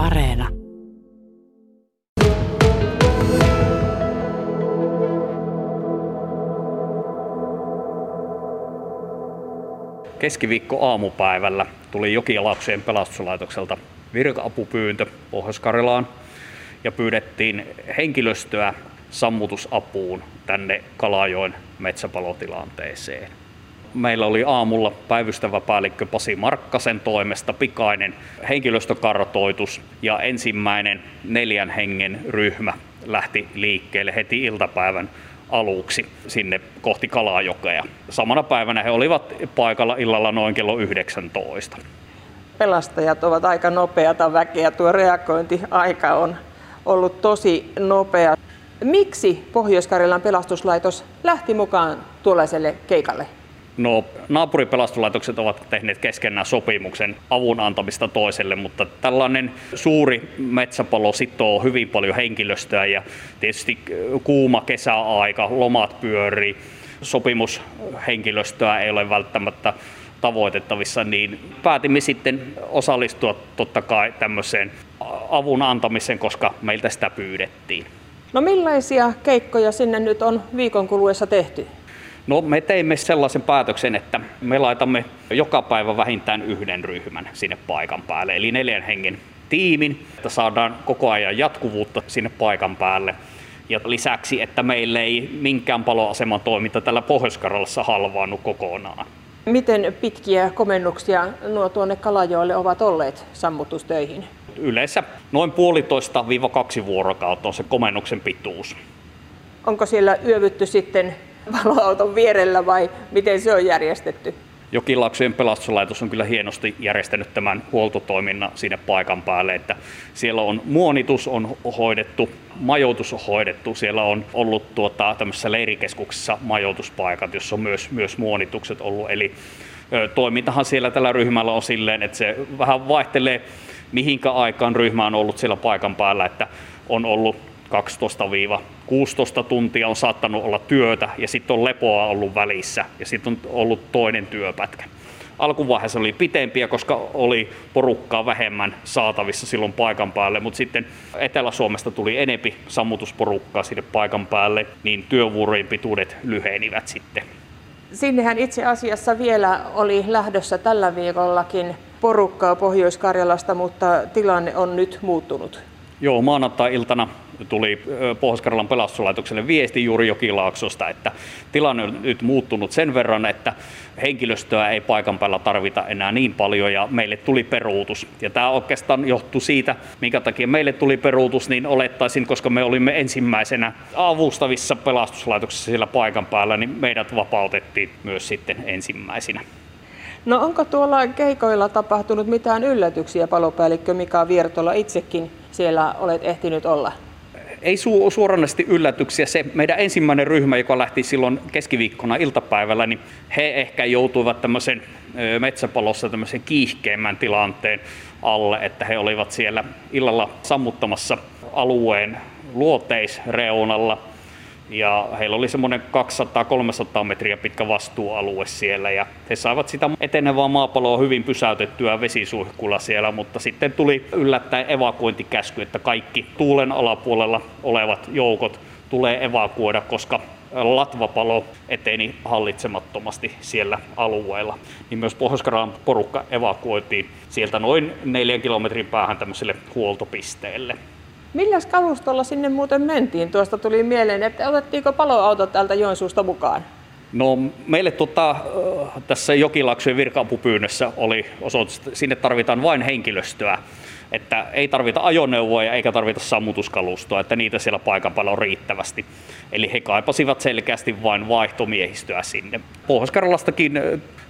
Areena. Keskiviikko aamupäivällä tuli Jokilaaksojen pelastuslaitokselta virka-apupyyntö Pohjois-Karjalaan ja pyydettiin henkilöstöä sammutusapuun tänne Kalajoen metsäpalotilanteeseen. Meillä oli aamulla päivystävä päällikkö Pasi Markkasen toimesta pikainen henkilöstökartoitus ja ensimmäinen neljän hengen ryhmä lähti liikkeelle heti iltapäivän aluksi sinne kohti Kalajokea. Samana päivänä he olivat paikalla illalla noin kello 19. Pelastajat ovat aika nopeata väkeä. Tuo reagointiaika on ollut tosi nopea. Miksi Pohjois-Karjalan pelastuslaitos lähti mukaan tuollaiselle keikalle? No, naapuripelastuslaitokset ovat tehneet keskenään sopimuksen avun antamista toiselle, mutta tällainen suuri metsäpalo sitoo hyvin paljon henkilöstöä ja tietysti kuuma kesäaika, lomat pyörii, sopimushenkilöstöä ei ole välttämättä tavoitettavissa, niin päätimme sitten osallistua totta kai tämmöiseen avun antamiseen, koska meiltä sitä pyydettiin. No millaisia keikkoja sinne nyt on viikon kuluessa tehty? No me teimme sellaisen päätöksen, että me laitamme joka päivä vähintään yhden ryhmän sinne paikan päälle, eli neljän hengen tiimin, että saadaan koko ajan jatkuvuutta sinne paikan päälle. Ja lisäksi, että meille ei minkään paloaseman toiminta tällä Pohjois-Karjalassa halvaannu kokonaan. Miten pitkiä komennuksia nuo tuonne Kalajoelle ovat olleet sammutustöihin? Yleensä noin puolitoista viiva kaksi vuorokautta on se komennuksen pituus. Onko siellä yövytty sitten valoauton vierellä vai miten se on järjestetty? Jokilaaksojen pelastuslaitos on kyllä hienosti järjestänyt tämän huoltotoiminnan sinne paikan päälle, että siellä on muonitus on hoidettu, majoitus on hoidettu, siellä on ollut tuota, tämmöisessä leirikeskuksessa majoituspaikat, jossa on myös, myös muonitukset ollut, eli toimintahan siellä tällä ryhmällä on silleen, että se vähän vaihtelee mihinkä aikaan ryhmä on ollut siellä paikan päällä, että on ollut 12-16 tuntia on saattanut olla työtä ja sitten on lepoa ollut välissä ja sitten on ollut toinen työpätkä. Alkuvaiheessa oli pitempiä, koska oli porukkaa vähemmän saatavissa silloin paikan päälle, mutta sitten Etelä-Suomesta tuli enempi sammutusporukkaa sinne paikan päälle, niin työvuorojen pituudet lyhenivät sitten. Sinnehän itse asiassa vielä oli lähdössä tällä viikollakin porukkaa Pohjois-Karjalasta, mutta tilanne on nyt muuttunut. Joo, maanantai-iltana tuli Pohjois-Karjalan pelastuslaitokselle viesti juuri Jokilaaksosta, että tilanne on nyt muuttunut sen verran, että henkilöstöä ei paikan päällä tarvita enää niin paljon ja meille tuli peruutus. Ja tämä oikeastaan johtui siitä, minkä takia meille tuli peruutus, niin olettaisin, koska me olimme ensimmäisenä avustavissa pelastuslaitoksissa siellä paikan päällä, niin meidät vapautettiin myös sitten ensimmäisenä. No onko tuolla keikoilla tapahtunut mitään yllätyksiä, palopäällikkö Mika Viertola itsekin siellä olet ehtinyt olla? Ei su- suoranaisesti yllätyksiä. Se meidän ensimmäinen ryhmä, joka lähti silloin keskiviikkona iltapäivällä, niin he ehkä joutuivat tämmöisen metsäpalossa tämmöisen kiihkeämmän tilanteen alle, että he olivat siellä illalla sammuttamassa alueen luoteisreunalla ja heillä oli semmoinen 200-300 metriä pitkä vastuualue siellä ja he saivat sitä etenevää maapalloa hyvin pysäytettyä vesisuihkulla siellä, mutta sitten tuli yllättäen evakuointikäsky, että kaikki tuulen alapuolella olevat joukot tulee evakuoida, koska latvapalo eteni hallitsemattomasti siellä alueella. Niin myös pohjois porukka evakuoitiin sieltä noin neljän kilometrin päähän tämmöiselle huoltopisteelle. Milläs kalustolla sinne muuten mentiin? Tuosta tuli mieleen, että otettiinko paloauto täältä Joensuusta mukaan? No meille tota, tässä Jokilaksojen virka-apupyynnössä oli osoitus, että sinne tarvitaan vain henkilöstöä. Että ei tarvita ajoneuvoja eikä tarvita sammutuskalustoa, että niitä siellä paikan päällä on riittävästi. Eli he kaipasivat selkeästi vain vaihtomiehistöä sinne. Pohjois-Karjalastakin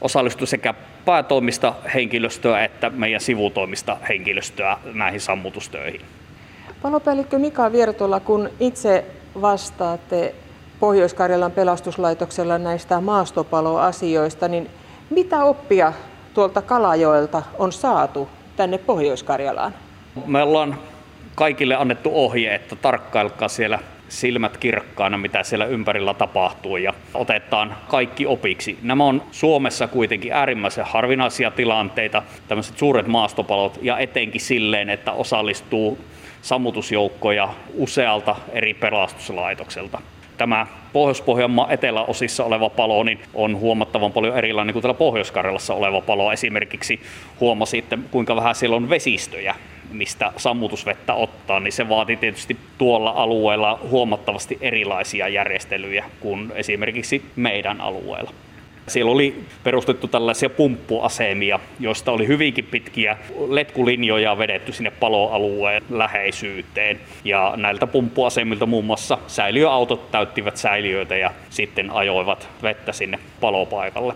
osallistui sekä päätoimista henkilöstöä että meidän sivutoimista henkilöstöä näihin sammutustöihin. Palopäällikkö Mika Viertola, kun itse vastaatte Pohjois-Karjalan pelastuslaitoksella näistä maastopaloasioista, niin mitä oppia tuolta Kalajoelta on saatu tänne Pohjois-Karjalaan? Me ollaan kaikille annettu ohje, että tarkkailkaa siellä silmät kirkkaana, mitä siellä ympärillä tapahtuu ja otetaan kaikki opiksi. Nämä on Suomessa kuitenkin äärimmäisen harvinaisia tilanteita, tämmöiset suuret maastopalot ja etenkin silleen, että osallistuu sammutusjoukkoja usealta eri pelastuslaitokselta tämä Pohjois-Pohjanmaan eteläosissa oleva palo niin on huomattavan paljon erilainen kuin täällä Pohjois-Karjalassa oleva palo. Esimerkiksi huomasitte, kuinka vähän siellä on vesistöjä, mistä sammutusvettä ottaa, niin se vaatii tietysti tuolla alueella huomattavasti erilaisia järjestelyjä kuin esimerkiksi meidän alueella. Siellä oli perustettu tällaisia pumppuasemia, joista oli hyvinkin pitkiä letkulinjoja vedetty sinne paloalueen läheisyyteen. Ja näiltä pumppuasemilta muun muassa säiliöautot täyttivät säiliöitä ja sitten ajoivat vettä sinne palopaikalle.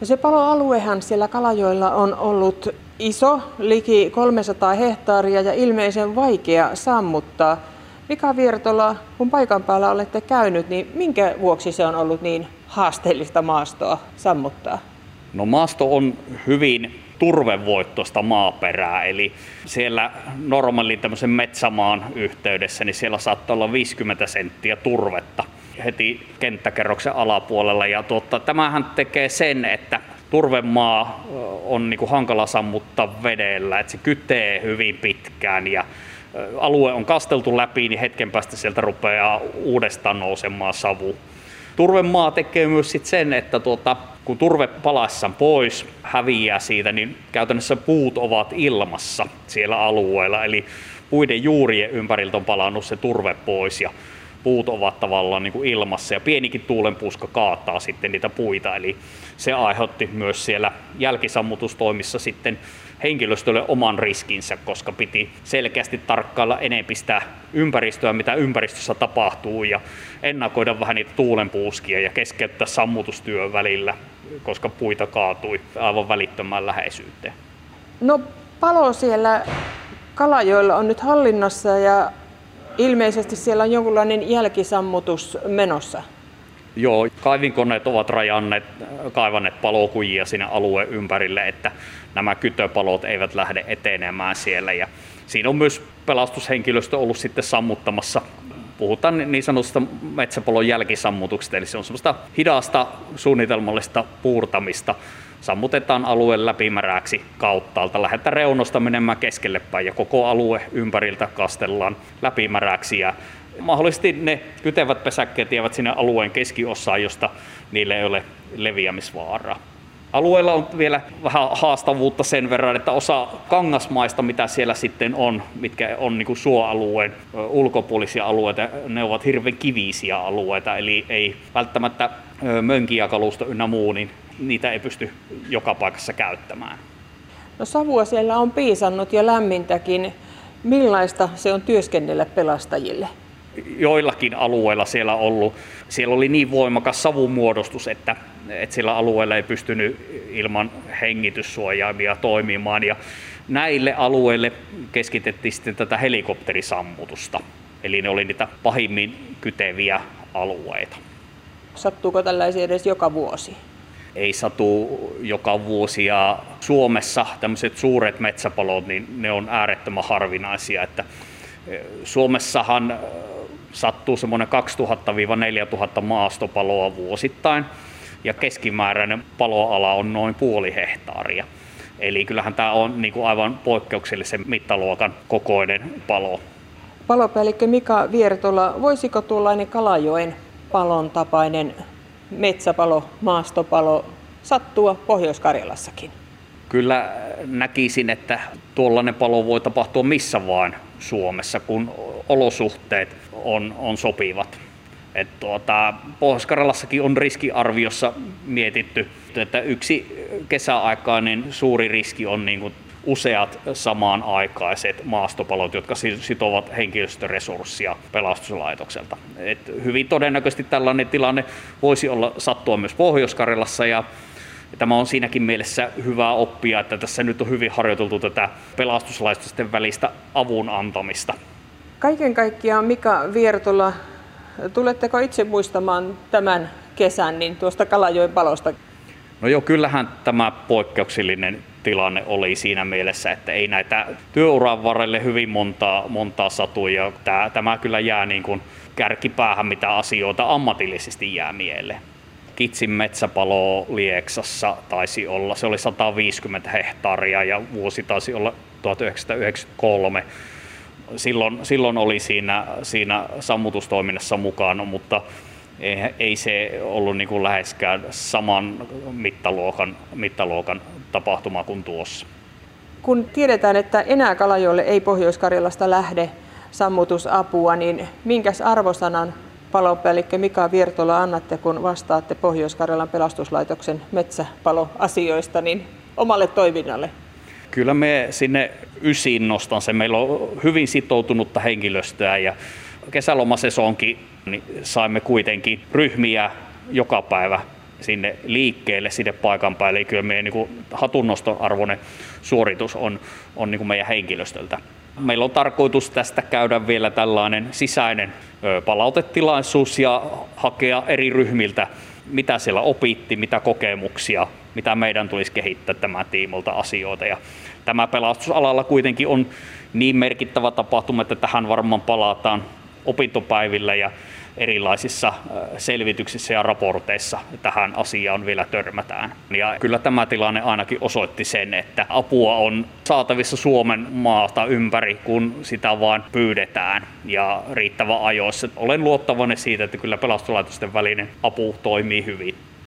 No se paloaluehan siellä Kalajoilla on ollut iso, liki 300 hehtaaria ja ilmeisen vaikea sammuttaa. Mika Viertola, kun paikan päällä olette käynyt, niin minkä vuoksi se on ollut niin haasteellista maastoa sammuttaa? No maasto on hyvin turvevoittoista maaperää, eli siellä normaalin tämmöisen metsämaan yhteydessä, niin siellä saattaa olla 50 senttiä turvetta heti kenttäkerroksen alapuolella. Ja tuota, tämähän tekee sen, että turvemaa on niin kuin hankala sammuttaa vedellä, että se kytee hyvin pitkään ja alue on kasteltu läpi, niin hetken päästä sieltä rupeaa uudestaan nousemaan savu. Turvemaa tekee myös sit sen, että tuota, kun turve palaessaan pois häviää siitä, niin käytännössä puut ovat ilmassa siellä alueella. Eli puiden juurien ympäriltä on palannut se turve pois ja puut ovat tavallaan niin kuin ilmassa ja pienikin tuulenpuuska kaataa sitten niitä puita. Eli se aiheutti myös siellä jälkisammutustoimissa sitten henkilöstölle oman riskinsä, koska piti selkeästi tarkkailla enemmän sitä ympäristöä, mitä ympäristössä tapahtuu ja ennakoida vähän niitä tuulenpuuskia ja keskeyttää sammutustyön välillä, koska puita kaatui aivan välittömään läheisyyteen. No palo siellä Kalajoilla on nyt hallinnassa ja ilmeisesti siellä on jonkunlainen jälkisammutus menossa. Joo, kaivinkoneet ovat rajanneet, kaivanneet palokujia sinne alueen ympärille, että nämä kytöpalot eivät lähde etenemään siellä. Ja siinä on myös pelastushenkilöstö ollut sitten sammuttamassa puhutaan niin sanotusta metsäpalon jälkisammutuksesta, eli se on semmoista hidasta suunnitelmallista puurtamista. Sammutetaan alueen läpimäräksi kauttaalta, lähdetään reunosta menemään keskelle päin ja koko alue ympäriltä kastellaan läpimäräksi ja mahdollisesti ne kytevät pesäkkeet jäävät sinne alueen keskiosaan, josta niille ei ole leviämisvaaraa. Alueella on vielä vähän haastavuutta sen verran, että osa kangasmaista, mitä siellä sitten on, mitkä on niin kuin suoalueen ulkopuolisia alueita, ne ovat hirveän kivisiä alueita, eli ei välttämättä mönkiä kalusto ynnä muu, niin niitä ei pysty joka paikassa käyttämään. No savua siellä on piisannut ja lämmintäkin. Millaista se on työskennellä pelastajille? joillakin alueilla siellä ollut. Siellä oli niin voimakas savumuodostus, että, että sillä alueella ei pystynyt ilman hengityssuojaimia toimimaan. Ja näille alueille keskitettiin sitten tätä helikopterisammutusta. Eli ne oli niitä pahimmin kyteviä alueita. Sattuuko tällaisia edes joka vuosi? Ei satu joka vuosi ja Suomessa tämmöiset suuret metsäpalot, niin ne on äärettömän harvinaisia. Että Suomessahan sattuu semmoinen 2000-4000 maastopaloa vuosittain ja keskimääräinen paloala on noin puoli hehtaaria. Eli kyllähän tämä on niin kuin aivan poikkeuksellisen mittaluokan kokoinen palo. Palopäällikkö Mika Viertola, voisiko tuollainen Kalajoen palon tapainen metsäpalo, maastopalo sattua Pohjois-Karjalassakin? Kyllä näkisin, että tuollainen palo voi tapahtua missä vaan Suomessa, kun olosuhteet on, on sopivat. Et tuota, Pohjois-Karjalassakin on riskiarviossa mietitty, että yksi kesäaikainen suuri riski on niin kuin useat samanaikaiset maastopalot, jotka sitovat henkilöstöresurssia pelastuslaitokselta. Et hyvin todennäköisesti tällainen tilanne voisi olla sattua myös Pohjois-Karjalassa ja Tämä on siinäkin mielessä hyvä oppia, että tässä nyt on hyvin harjoiteltu tätä pelastuslaitosten välistä avun antamista. Kaiken kaikkiaan Mika Viertola, tuletteko itse muistamaan tämän kesän niin tuosta Kalajoen palosta? No joo, kyllähän tämä poikkeuksellinen tilanne oli siinä mielessä, että ei näitä työuran varrelle hyvin montaa, montaa satu ja tämä, tämä kyllä jää niin kuin kärkipäähän, mitä asioita ammatillisesti jää mieleen. Kitsin metsäpalo Lieksassa taisi olla, se oli 150 hehtaaria ja vuosi taisi olla 1993. Silloin, silloin oli siinä, siinä sammutustoiminnassa mukana, mutta ei, ei se ollut niin kuin läheskään saman mittaluokan, mittaluokan tapahtuma kuin tuossa. Kun tiedetään, että enää Kalajoelle ei Pohjois-Karjalasta lähde sammutusapua, niin minkäs arvosanan palopäällikkö Mika Virtola annatte, kun vastaatte Pohjois-Karjalan pelastuslaitoksen metsäpaloasioista niin omalle toiminnalle? Kyllä me sinne ysiin nostan se. Meillä on hyvin sitoutunutta henkilöstöä ja kesälomasesonkin niin saimme kuitenkin ryhmiä joka päivä sinne liikkeelle, sinne paikan päälle. Kyllä meidän niin hatunnoston arvoinen suoritus on, on niin meidän henkilöstöltä. Meillä on tarkoitus tästä käydä vielä tällainen sisäinen palautetilaisuus ja hakea eri ryhmiltä, mitä siellä opitti, mitä kokemuksia, mitä meidän tulisi kehittää tämän tiimolta asioita. Ja tämä pelastusalalla kuitenkin on niin merkittävä tapahtuma, että tähän varmaan palataan opintopäivillä ja erilaisissa selvityksissä ja raporteissa tähän asiaan vielä törmätään. Ja kyllä tämä tilanne ainakin osoitti sen, että apua on saatavissa Suomen maata ympäri, kun sitä vain pyydetään ja riittävä ajoissa. Olen luottavainen siitä, että kyllä pelastuslaitosten välinen apu toimii hyvin.